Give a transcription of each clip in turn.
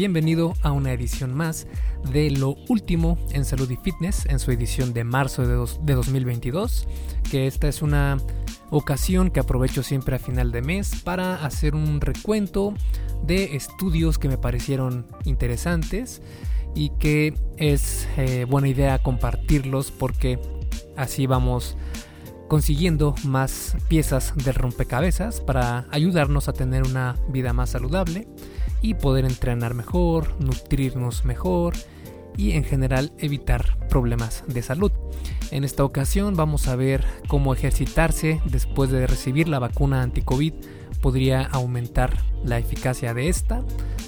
bienvenido a una edición más de lo último en salud y fitness en su edición de marzo de, de 2022, que esta es una ocasión que aprovecho siempre a final de mes para hacer un recuento de estudios que me parecieron interesantes y que es eh, buena idea compartirlos porque así vamos consiguiendo más piezas del rompecabezas para ayudarnos a tener una vida más saludable y poder entrenar mejor, nutrirnos mejor y en general evitar problemas de salud. En esta ocasión vamos a ver cómo ejercitarse después de recibir la vacuna anti-COVID podría aumentar la eficacia de esta.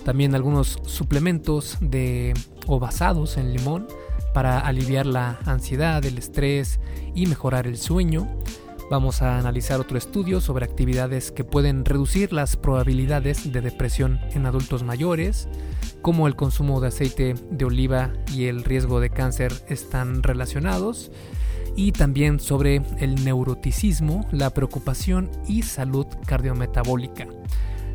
También algunos suplementos de o basados en limón para aliviar la ansiedad, el estrés y mejorar el sueño. Vamos a analizar otro estudio sobre actividades que pueden reducir las probabilidades de depresión en adultos mayores, cómo el consumo de aceite de oliva y el riesgo de cáncer están relacionados, y también sobre el neuroticismo, la preocupación y salud cardiometabólica.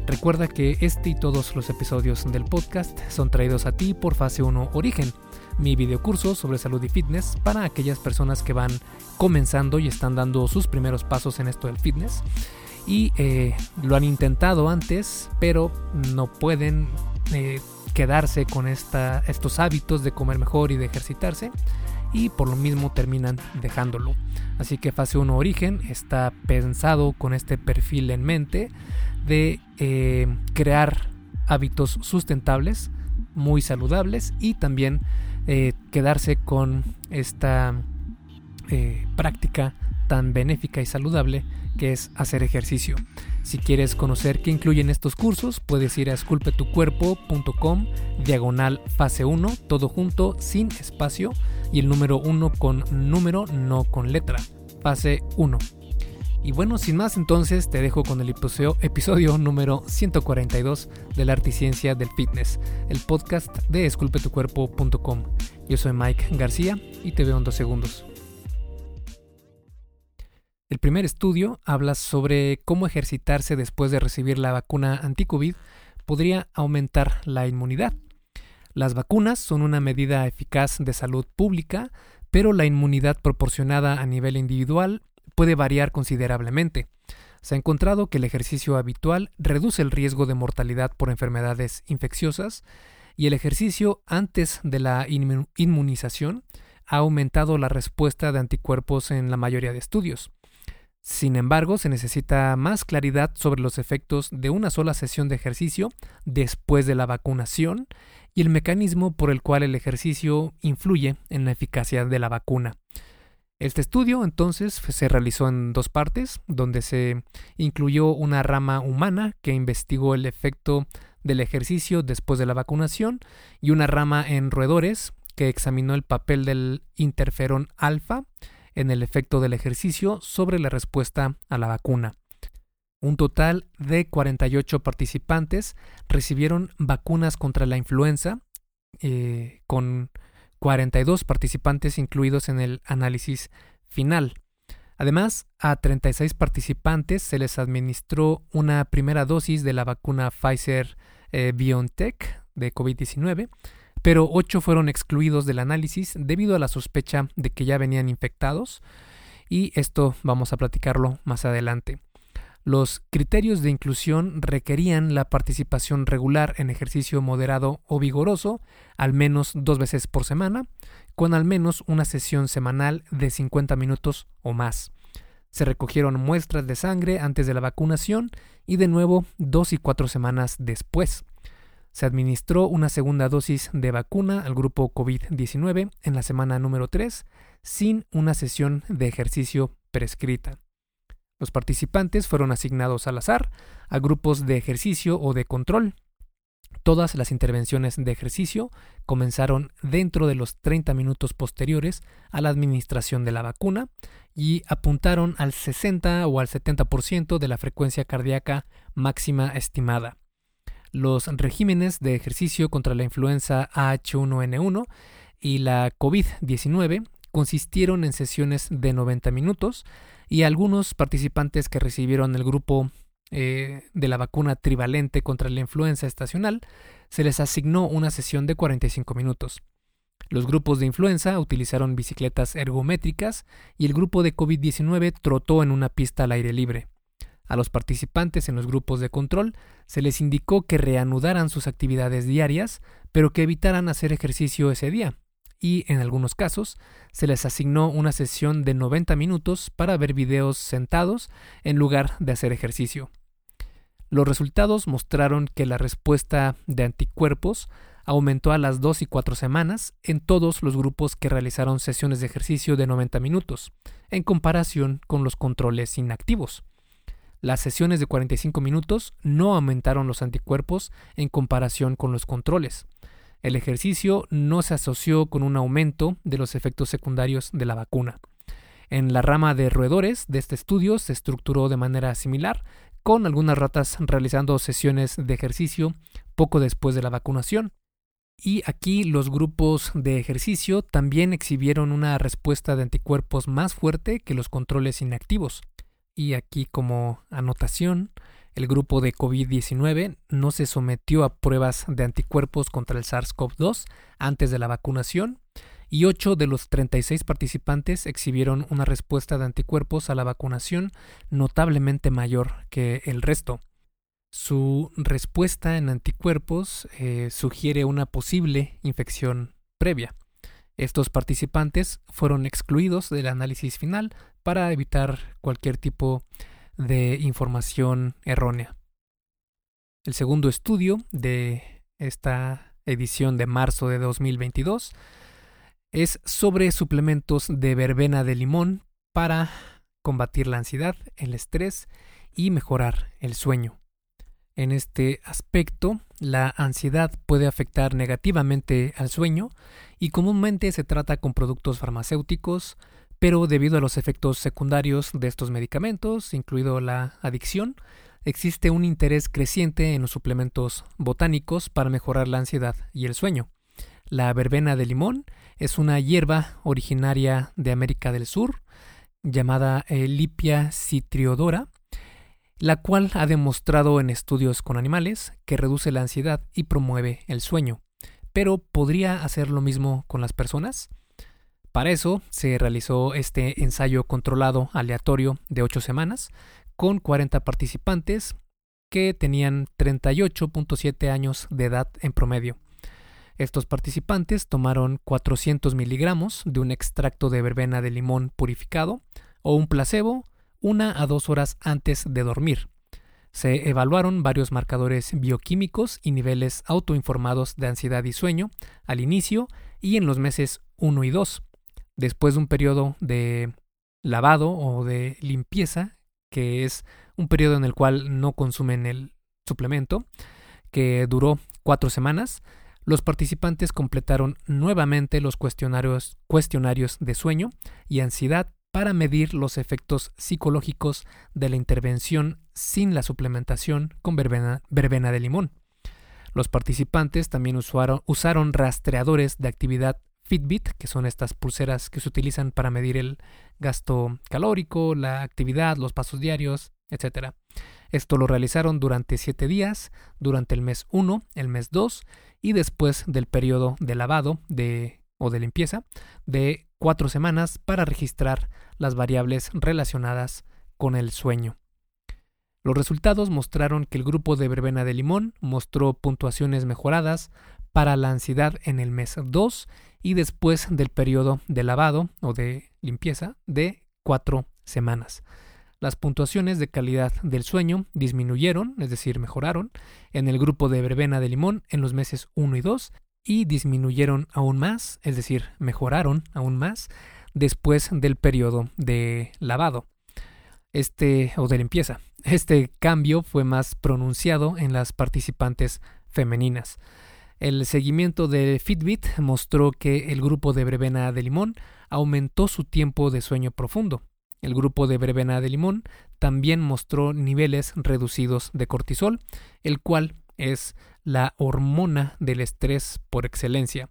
Recuerda que este y todos los episodios del podcast son traídos a ti por Fase 1 Origen, mi videocurso sobre salud y fitness para aquellas personas que van comenzando y están dando sus primeros pasos en esto del fitness y eh, lo han intentado antes, pero no pueden eh, quedarse con esta, estos hábitos de comer mejor y de ejercitarse y por lo mismo terminan dejándolo. Así que fase 1 origen está pensado con este perfil en mente de eh, crear hábitos sustentables, muy saludables y también eh, quedarse con esta eh, práctica tan benéfica y saludable que es hacer ejercicio. Si quieres conocer qué incluyen estos cursos, puedes ir a esculpetucuerpo.com diagonal fase 1, todo junto, sin espacio, y el número 1 con número, no con letra. Fase 1. Y bueno, sin más entonces te dejo con el episodio, número 142 de la arte y ciencia del fitness, el podcast de esculpetucuerpo.com. Yo soy Mike García y te veo en dos segundos. El primer estudio habla sobre cómo ejercitarse después de recibir la vacuna anti-COVID podría aumentar la inmunidad. Las vacunas son una medida eficaz de salud pública, pero la inmunidad proporcionada a nivel individual puede variar considerablemente. Se ha encontrado que el ejercicio habitual reduce el riesgo de mortalidad por enfermedades infecciosas y el ejercicio antes de la inmunización ha aumentado la respuesta de anticuerpos en la mayoría de estudios. Sin embargo, se necesita más claridad sobre los efectos de una sola sesión de ejercicio después de la vacunación y el mecanismo por el cual el ejercicio influye en la eficacia de la vacuna. Este estudio entonces se realizó en dos partes, donde se incluyó una rama humana que investigó el efecto del ejercicio después de la vacunación y una rama en roedores que examinó el papel del interferón alfa en el efecto del ejercicio sobre la respuesta a la vacuna. Un total de 48 participantes recibieron vacunas contra la influenza, eh, con 42 participantes incluidos en el análisis final. Además, a 36 participantes se les administró una primera dosis de la vacuna Pfizer eh, de COVID-19 pero ocho fueron excluidos del análisis debido a la sospecha de que ya venían infectados y esto vamos a platicarlo más adelante. Los criterios de inclusión requerían la participación regular en ejercicio moderado o vigoroso, al menos dos veces por semana, con al menos una sesión semanal de 50 minutos o más. Se recogieron muestras de sangre antes de la vacunación y de nuevo dos y cuatro semanas después se administró una segunda dosis de vacuna al grupo COVID-19 en la semana número 3 sin una sesión de ejercicio prescrita. Los participantes fueron asignados al azar a grupos de ejercicio o de control. Todas las intervenciones de ejercicio comenzaron dentro de los 30 minutos posteriores a la administración de la vacuna y apuntaron al 60 o al 70% de la frecuencia cardíaca máxima estimada los regímenes de ejercicio contra la influenza H1N1 y la COVID-19 consistieron en sesiones de 90 minutos y algunos participantes que recibieron el grupo eh, de la vacuna trivalente contra la influenza estacional, se les asignó una sesión de 45 minutos. Los grupos de influenza utilizaron bicicletas ergométricas y el grupo de COVID-19 trotó en una pista al aire libre. A los participantes en los grupos de control se les indicó que reanudaran sus actividades diarias, pero que evitaran hacer ejercicio ese día, y en algunos casos se les asignó una sesión de 90 minutos para ver videos sentados en lugar de hacer ejercicio. Los resultados mostraron que la respuesta de anticuerpos aumentó a las 2 y 4 semanas en todos los grupos que realizaron sesiones de ejercicio de 90 minutos, en comparación con los controles inactivos. Las sesiones de 45 minutos no aumentaron los anticuerpos en comparación con los controles. El ejercicio no se asoció con un aumento de los efectos secundarios de la vacuna. En la rama de roedores de este estudio se estructuró de manera similar, con algunas ratas realizando sesiones de ejercicio poco después de la vacunación. Y aquí los grupos de ejercicio también exhibieron una respuesta de anticuerpos más fuerte que los controles inactivos. Y aquí como anotación, el grupo de COVID-19 no se sometió a pruebas de anticuerpos contra el SARS-CoV-2 antes de la vacunación y 8 de los 36 participantes exhibieron una respuesta de anticuerpos a la vacunación notablemente mayor que el resto. Su respuesta en anticuerpos eh, sugiere una posible infección previa. Estos participantes fueron excluidos del análisis final para evitar cualquier tipo de información errónea. El segundo estudio de esta edición de marzo de 2022 es sobre suplementos de verbena de limón para combatir la ansiedad, el estrés y mejorar el sueño. En este aspecto, la ansiedad puede afectar negativamente al sueño y comúnmente se trata con productos farmacéuticos, pero debido a los efectos secundarios de estos medicamentos, incluido la adicción, existe un interés creciente en los suplementos botánicos para mejorar la ansiedad y el sueño. La verbena de limón es una hierba originaria de América del Sur, llamada Lipia citriodora, la cual ha demostrado en estudios con animales que reduce la ansiedad y promueve el sueño. Pero ¿podría hacer lo mismo con las personas? Para eso se realizó este ensayo controlado aleatorio de 8 semanas con 40 participantes que tenían 38.7 años de edad en promedio. Estos participantes tomaron 400 miligramos de un extracto de verbena de limón purificado o un placebo una a dos horas antes de dormir. Se evaluaron varios marcadores bioquímicos y niveles autoinformados de ansiedad y sueño al inicio y en los meses 1 y 2. Después de un periodo de lavado o de limpieza, que es un periodo en el cual no consumen el suplemento, que duró cuatro semanas, los participantes completaron nuevamente los cuestionarios, de sueño y ansiedad para medir los efectos psicológicos de la intervención sin la suplementación con verbena, de limón. Los participantes también usaron, usaron rastreadores de actividad Fitbit, que son estas pulseras que se utilizan para medir el gasto calórico, la actividad, los pasos diarios, etc. Esto lo realizaron durante 7 días, durante el mes 1, el mes 2 y después del periodo de lavado de, o de limpieza de 4 semanas para registrar las variables relacionadas con el sueño. Los resultados mostraron que el grupo de verbena de limón mostró puntuaciones mejoradas para la ansiedad en el mes 2 y después del periodo de lavado o de limpieza de 4 semanas. Las puntuaciones de calidad del sueño disminuyeron, es decir, mejoraron, en el grupo de verbena de limón en los meses 1 y 2 y disminuyeron aún más, es decir, mejoraron aún más después del periodo de lavado este, o de limpieza. Este cambio fue más pronunciado en las participantes femeninas. El seguimiento de Fitbit mostró que el grupo de brevena de limón aumentó su tiempo de sueño profundo. El grupo de brevena de limón también mostró niveles reducidos de cortisol, el cual es la hormona del estrés por excelencia.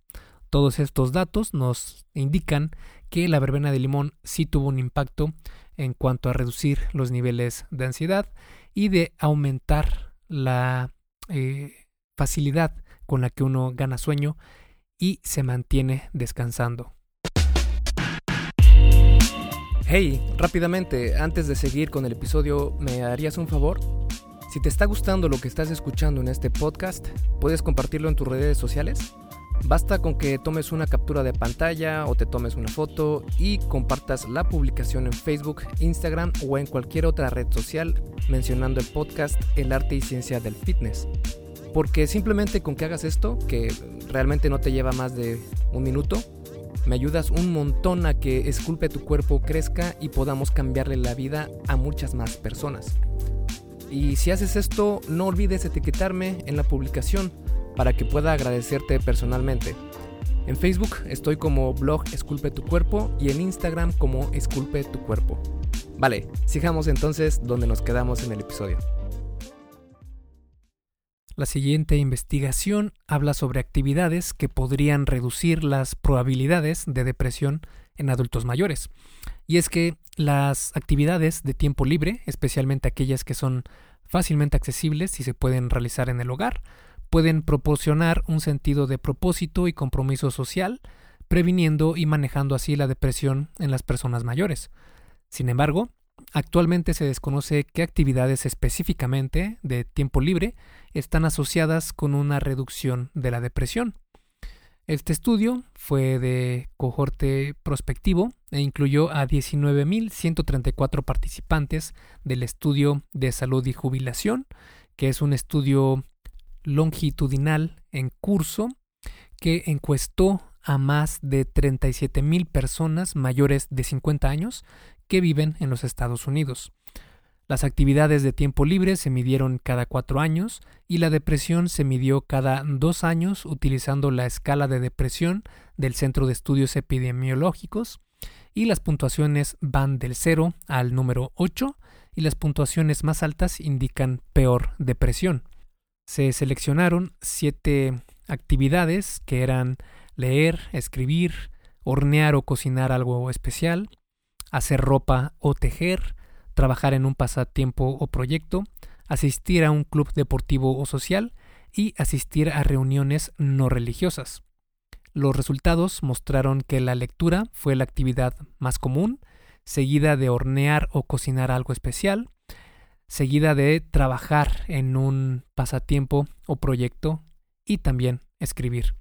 Todos estos datos nos indican que la verbena de limón sí tuvo un impacto en cuanto a reducir los niveles de ansiedad y de aumentar la eh, facilidad con la que uno gana sueño y se mantiene descansando. Hey, rápidamente, antes de seguir con el episodio, ¿me harías un favor? Si te está gustando lo que estás escuchando en este podcast, ¿puedes compartirlo en tus redes sociales? Basta con que tomes una captura de pantalla o te tomes una foto y compartas la publicación en Facebook, Instagram o en cualquier otra red social mencionando el podcast El arte y ciencia del fitness. Porque simplemente con que hagas esto, que realmente no te lleva más de un minuto, me ayudas un montón a que Esculpe tu cuerpo crezca y podamos cambiarle la vida a muchas más personas. Y si haces esto, no olvides etiquetarme en la publicación para que pueda agradecerte personalmente. En Facebook estoy como blog Esculpe tu cuerpo y en Instagram como Esculpe tu cuerpo. Vale, sigamos entonces donde nos quedamos en el episodio. La siguiente investigación habla sobre actividades que podrían reducir las probabilidades de depresión en adultos mayores. Y es que las actividades de tiempo libre, especialmente aquellas que son fácilmente accesibles y se pueden realizar en el hogar, pueden proporcionar un sentido de propósito y compromiso social, previniendo y manejando así la depresión en las personas mayores. Sin embargo, actualmente se desconoce qué actividades específicamente de tiempo libre están asociadas con una reducción de la depresión. Este estudio fue de cohorte prospectivo e incluyó a 19.134 participantes del estudio de salud y jubilación, que es un estudio longitudinal en curso que encuestó a más de 37.000 personas mayores de 50 años que viven en los Estados Unidos. Las actividades de tiempo libre se midieron cada cuatro años y la depresión se midió cada dos años utilizando la escala de depresión del Centro de Estudios Epidemiológicos y las puntuaciones van del 0 al número 8 y las puntuaciones más altas indican peor depresión. Se seleccionaron siete actividades que eran leer, escribir, hornear o cocinar algo especial, hacer ropa o tejer, trabajar en un pasatiempo o proyecto, asistir a un club deportivo o social y asistir a reuniones no religiosas. Los resultados mostraron que la lectura fue la actividad más común, seguida de hornear o cocinar algo especial, seguida de trabajar en un pasatiempo o proyecto y también escribir.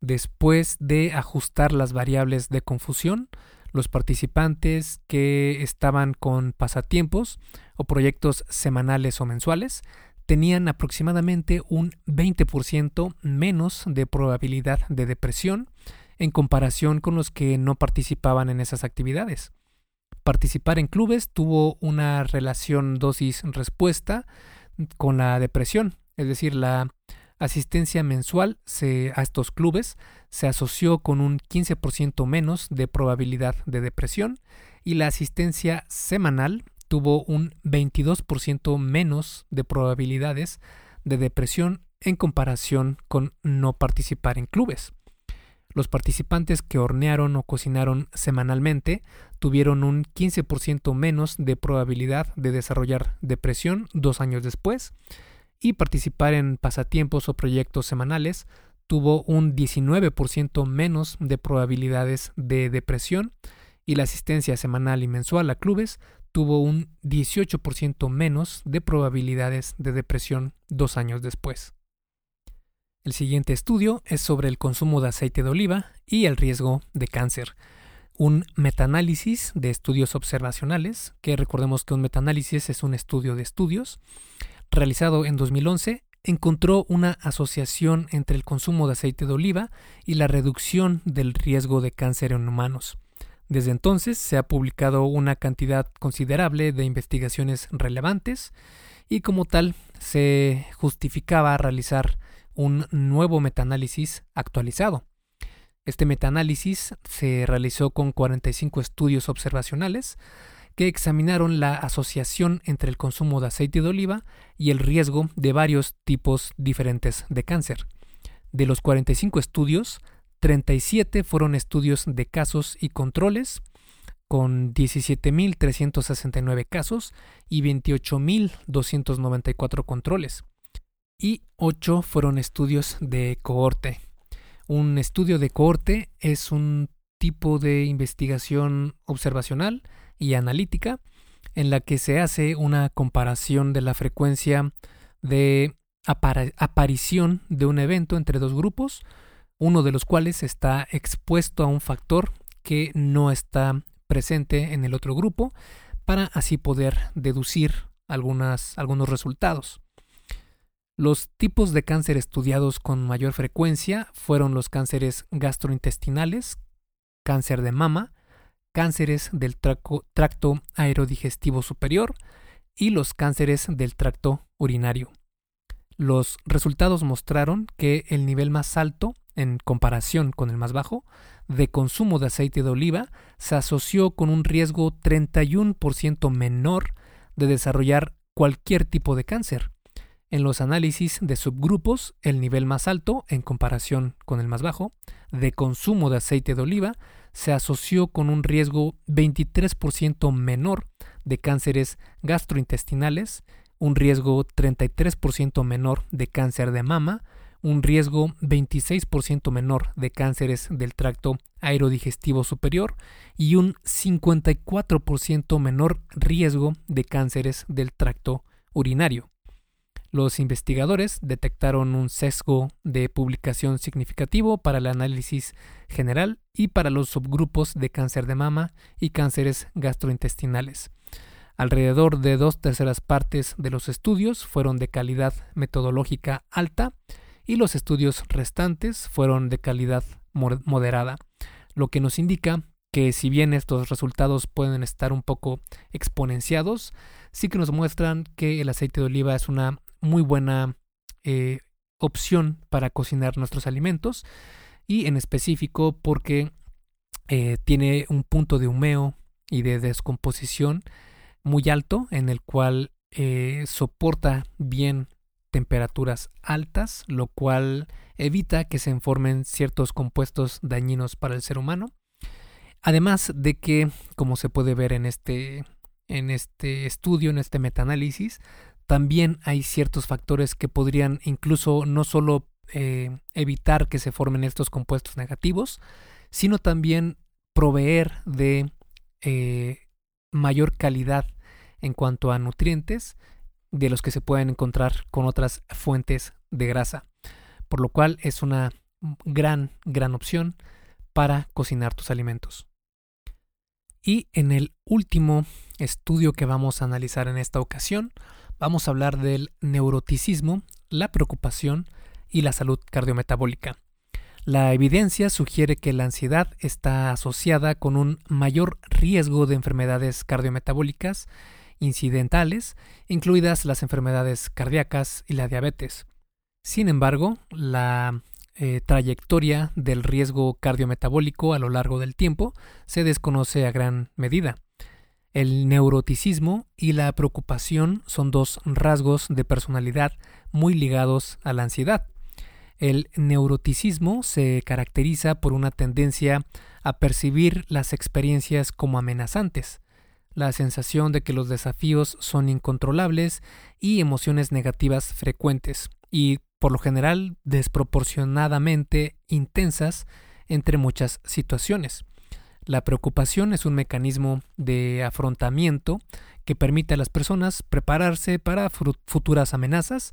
Después de ajustar las variables de confusión, los participantes que estaban con pasatiempos o proyectos semanales o mensuales tenían aproximadamente un 20% menos de probabilidad de depresión en comparación con los que no participaban en esas actividades. Participar en clubes tuvo una relación dosis-respuesta con la depresión, es decir, la asistencia mensual a estos clubes se asoció con un 15% menos de probabilidad de depresión y la asistencia semanal tuvo un 22% menos de probabilidades de depresión en comparación con no participar en clubes. Los participantes que hornearon o cocinaron semanalmente tuvieron un 15% menos de probabilidad de desarrollar depresión dos años después y participar en pasatiempos o proyectos semanales tuvo un 19% menos de probabilidades de depresión y la asistencia semanal y mensual a clubes tuvo un 18% menos de probabilidades de depresión dos años después. El siguiente estudio es sobre el consumo de aceite de oliva y el riesgo de cáncer. Un metaanálisis de estudios observacionales, que recordemos que un metaanálisis es un estudio de estudios, realizado en 2011, encontró una asociación entre el consumo de aceite de oliva y la reducción del riesgo de cáncer en humanos. Desde entonces se ha publicado una cantidad considerable de investigaciones relevantes y como tal se justificaba realizar un nuevo metaanálisis actualizado. Este metaanálisis se realizó con 45 estudios observacionales que examinaron la asociación entre el consumo de aceite de oliva y el riesgo de varios tipos diferentes de cáncer. De los 45 estudios, 37 fueron estudios de casos y controles, con 17.369 casos y 28.294 controles. Y 8 fueron estudios de cohorte. Un estudio de cohorte es un tipo de investigación observacional y analítica en la que se hace una comparación de la frecuencia de aparición de un evento entre dos grupos, uno de los cuales está expuesto a un factor que no está presente en el otro grupo, para así poder deducir algunos resultados. Los tipos de cáncer estudiados con mayor frecuencia fueron los cánceres gastrointestinales, cáncer de mama, cánceres del tracto aerodigestivo superior y los cánceres del tracto urinario. Los resultados mostraron que el nivel más alto, en comparación con el más bajo, de consumo de aceite de oliva se asoció con un riesgo 31% menor de desarrollar cualquier tipo de cáncer. En los análisis de subgrupos, el nivel más alto, en comparación con el más bajo, de consumo de aceite de oliva se asoció con un riesgo 23% menor de cánceres gastrointestinales, un riesgo 33% menor de cáncer de mama, un riesgo 26% menor de cánceres del tracto aerodigestivo superior y un 54% menor riesgo de cánceres del tracto urinario. Los investigadores detectaron un sesgo de publicación significativo para el análisis general y para los subgrupos de cáncer de mama y cánceres gastrointestinales. Alrededor de dos terceras partes de los estudios fueron de calidad metodológica alta y los estudios restantes fueron de calidad moderada, lo que nos indica que si bien estos resultados pueden estar un poco exponenciados, sí que nos muestran que el aceite de oliva es una muy buena eh, opción para cocinar nuestros alimentos y en específico porque eh, tiene un punto de humeo y de descomposición muy alto en el cual eh, soporta bien temperaturas altas, lo cual evita que se formen ciertos compuestos dañinos para el ser humano. Además de que, como se puede ver en este, en este estudio, en este metaanálisis, también hay ciertos factores que podrían incluso no solo eh, evitar que se formen estos compuestos negativos, sino también proveer de eh, mayor calidad en cuanto a nutrientes de los que se pueden encontrar con otras fuentes de grasa, por lo cual es una gran, gran opción para cocinar tus alimentos. Y en el último estudio que vamos a analizar en esta ocasión, vamos a hablar del neuroticismo, la preocupación y la salud cardiometabólica. La evidencia sugiere que la ansiedad está asociada con un mayor riesgo de enfermedades cardiometabólicas incidentales, incluidas las enfermedades cardíacas y la diabetes. Sin embargo, la eh, trayectoria del riesgo cardiometabólico a lo largo del tiempo se desconoce a gran medida. El neuroticismo y la preocupación son dos rasgos de personalidad muy ligados a la ansiedad. El neuroticismo se caracteriza por una tendencia a percibir las experiencias como amenazantes, la sensación de que los desafíos son incontrolables y emociones negativas frecuentes y por lo general desproporcionadamente intensas entre muchas situaciones. La preocupación es un mecanismo de afrontamiento que permite a las personas prepararse para futuras amenazas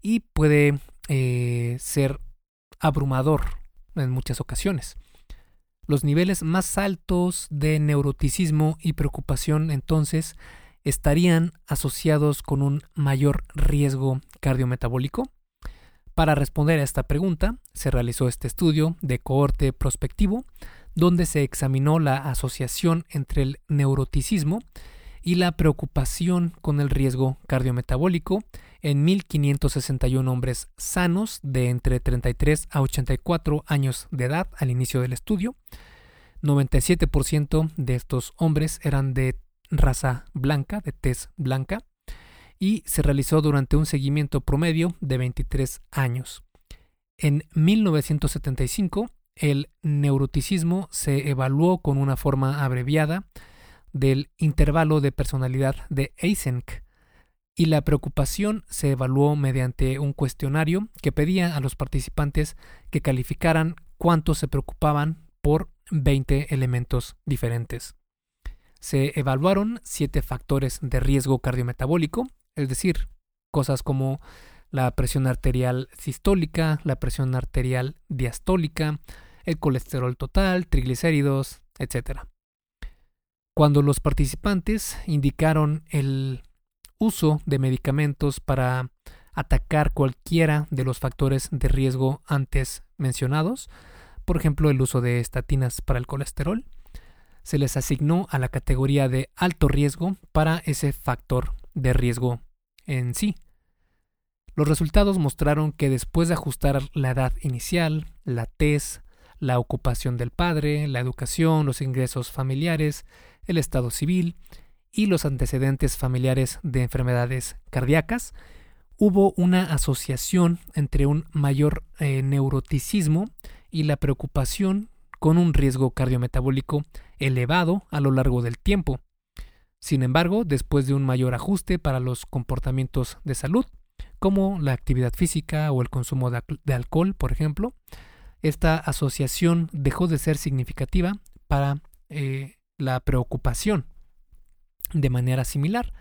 y puede eh, ser abrumador en muchas ocasiones. Los niveles más altos de neuroticismo y preocupación entonces estarían asociados con un mayor riesgo cardiometabólico. Para responder a esta pregunta, se realizó este estudio de cohorte prospectivo, donde se examinó la asociación entre el neuroticismo y la preocupación con el riesgo cardiometabólico en 1.561 hombres sanos de entre 33 a 84 años de edad al inicio del estudio. 97% de estos hombres eran de raza blanca, de tez blanca, y se realizó durante un seguimiento promedio de 23 años. En 1975, el neuroticismo se evaluó con una forma abreviada del intervalo de personalidad de Eysenck y la preocupación se evaluó mediante un cuestionario que pedía a los participantes que calificaran cuánto se preocupaban por 20 elementos diferentes. Se evaluaron siete factores de riesgo cardiometabólico, es decir, cosas como la presión arterial sistólica, la presión arterial diastólica, el colesterol total, triglicéridos, etc. Cuando los participantes indicaron el uso de medicamentos para atacar cualquiera de los factores de riesgo antes mencionados, por ejemplo el uso de estatinas para el colesterol, se les asignó a la categoría de alto riesgo para ese factor de riesgo en sí. Los resultados mostraron que después de ajustar la edad inicial, la TES, la ocupación del padre, la educación, los ingresos familiares, el estado civil y los antecedentes familiares de enfermedades cardíacas, hubo una asociación entre un mayor eh, neuroticismo y la preocupación con un riesgo cardiometabólico elevado a lo largo del tiempo. Sin embargo, después de un mayor ajuste para los comportamientos de salud, como la actividad física o el consumo de, alcohol, por ejemplo, esta asociación dejó de ser significativa para eh, la preocupación. De manera similar,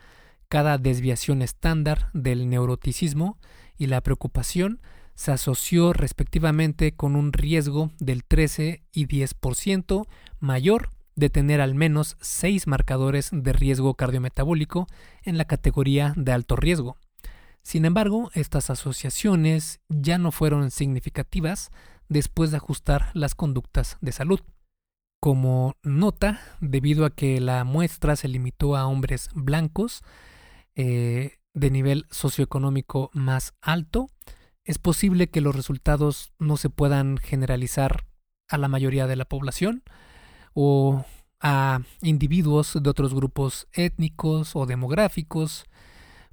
cada desviación estándar del neuroticismo y la preocupación se asoció respectivamente con un riesgo del 13 y 10% mayor de tener al menos seis marcadores de riesgo cardiometabólico en la categoría de alto riesgo. Sin embargo, estas asociaciones ya no fueron significativas después de ajustar las conductas de salud. Como nota, debido a que la muestra se limitó a hombres blancos eh, de nivel socioeconómico más alto, es posible que los resultados no se puedan generalizar a la mayoría de la población o a individuos de otros grupos étnicos o demográficos,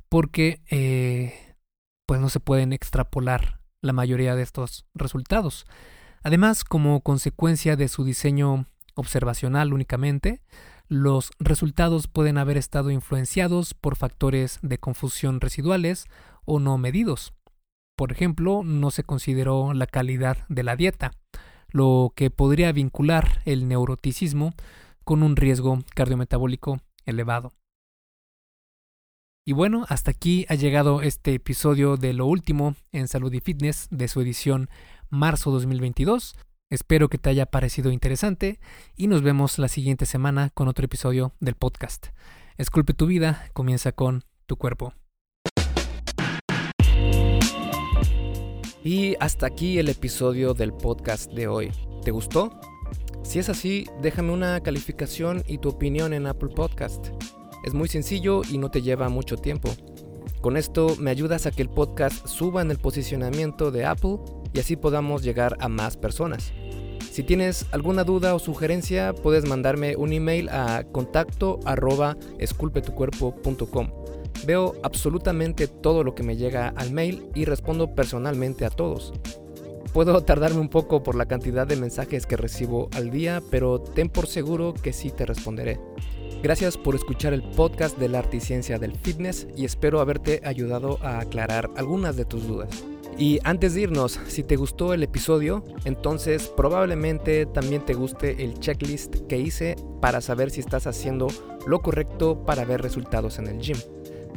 porque eh, pues no se pueden extrapolar la mayoría de estos resultados. Además, como consecuencia de su diseño observacional únicamente, los resultados pueden haber estado influenciados por factores de confusión residuales o no medidos. Por ejemplo, no se consideró la calidad de la dieta, lo que podría vincular el neuroticismo con un riesgo cardiometabólico elevado. Y bueno, hasta aquí ha llegado este episodio de lo último en Salud y Fitness de su edición marzo 2022. Espero que te haya parecido interesante y nos vemos la siguiente semana con otro episodio del podcast. Esculpe tu vida, comienza con tu cuerpo. Y hasta aquí el episodio del podcast de hoy. ¿Te gustó? Si es así, déjame una calificación y tu opinión en Apple Podcast. Es muy sencillo y no te lleva mucho tiempo. Con esto me ayudas a que el podcast suba en el posicionamiento de Apple y así podamos llegar a más personas. Si tienes alguna duda o sugerencia, puedes mandarme un email a contacto. Veo absolutamente todo lo que me llega al mail y respondo personalmente a todos. Puedo tardarme un poco por la cantidad de mensajes que recibo al día, pero ten por seguro que sí te responderé. Gracias por escuchar el podcast de la arte y ciencia del fitness y espero haberte ayudado a aclarar algunas de tus dudas. Y antes de irnos, si te gustó el episodio, entonces probablemente también te guste el checklist que hice para saber si estás haciendo lo correcto para ver resultados en el gym.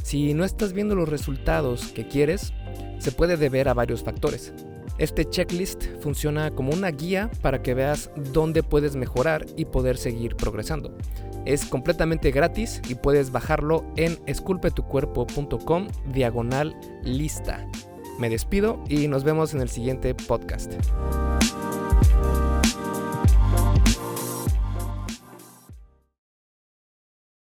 Si no estás viendo los resultados que quieres, se puede deber a varios factores. Este checklist funciona como una guía para que veas dónde puedes mejorar y poder seguir progresando. Es completamente gratis y puedes bajarlo en esculpetucuerpo.com diagonal lista. Me despido y nos vemos en el siguiente podcast.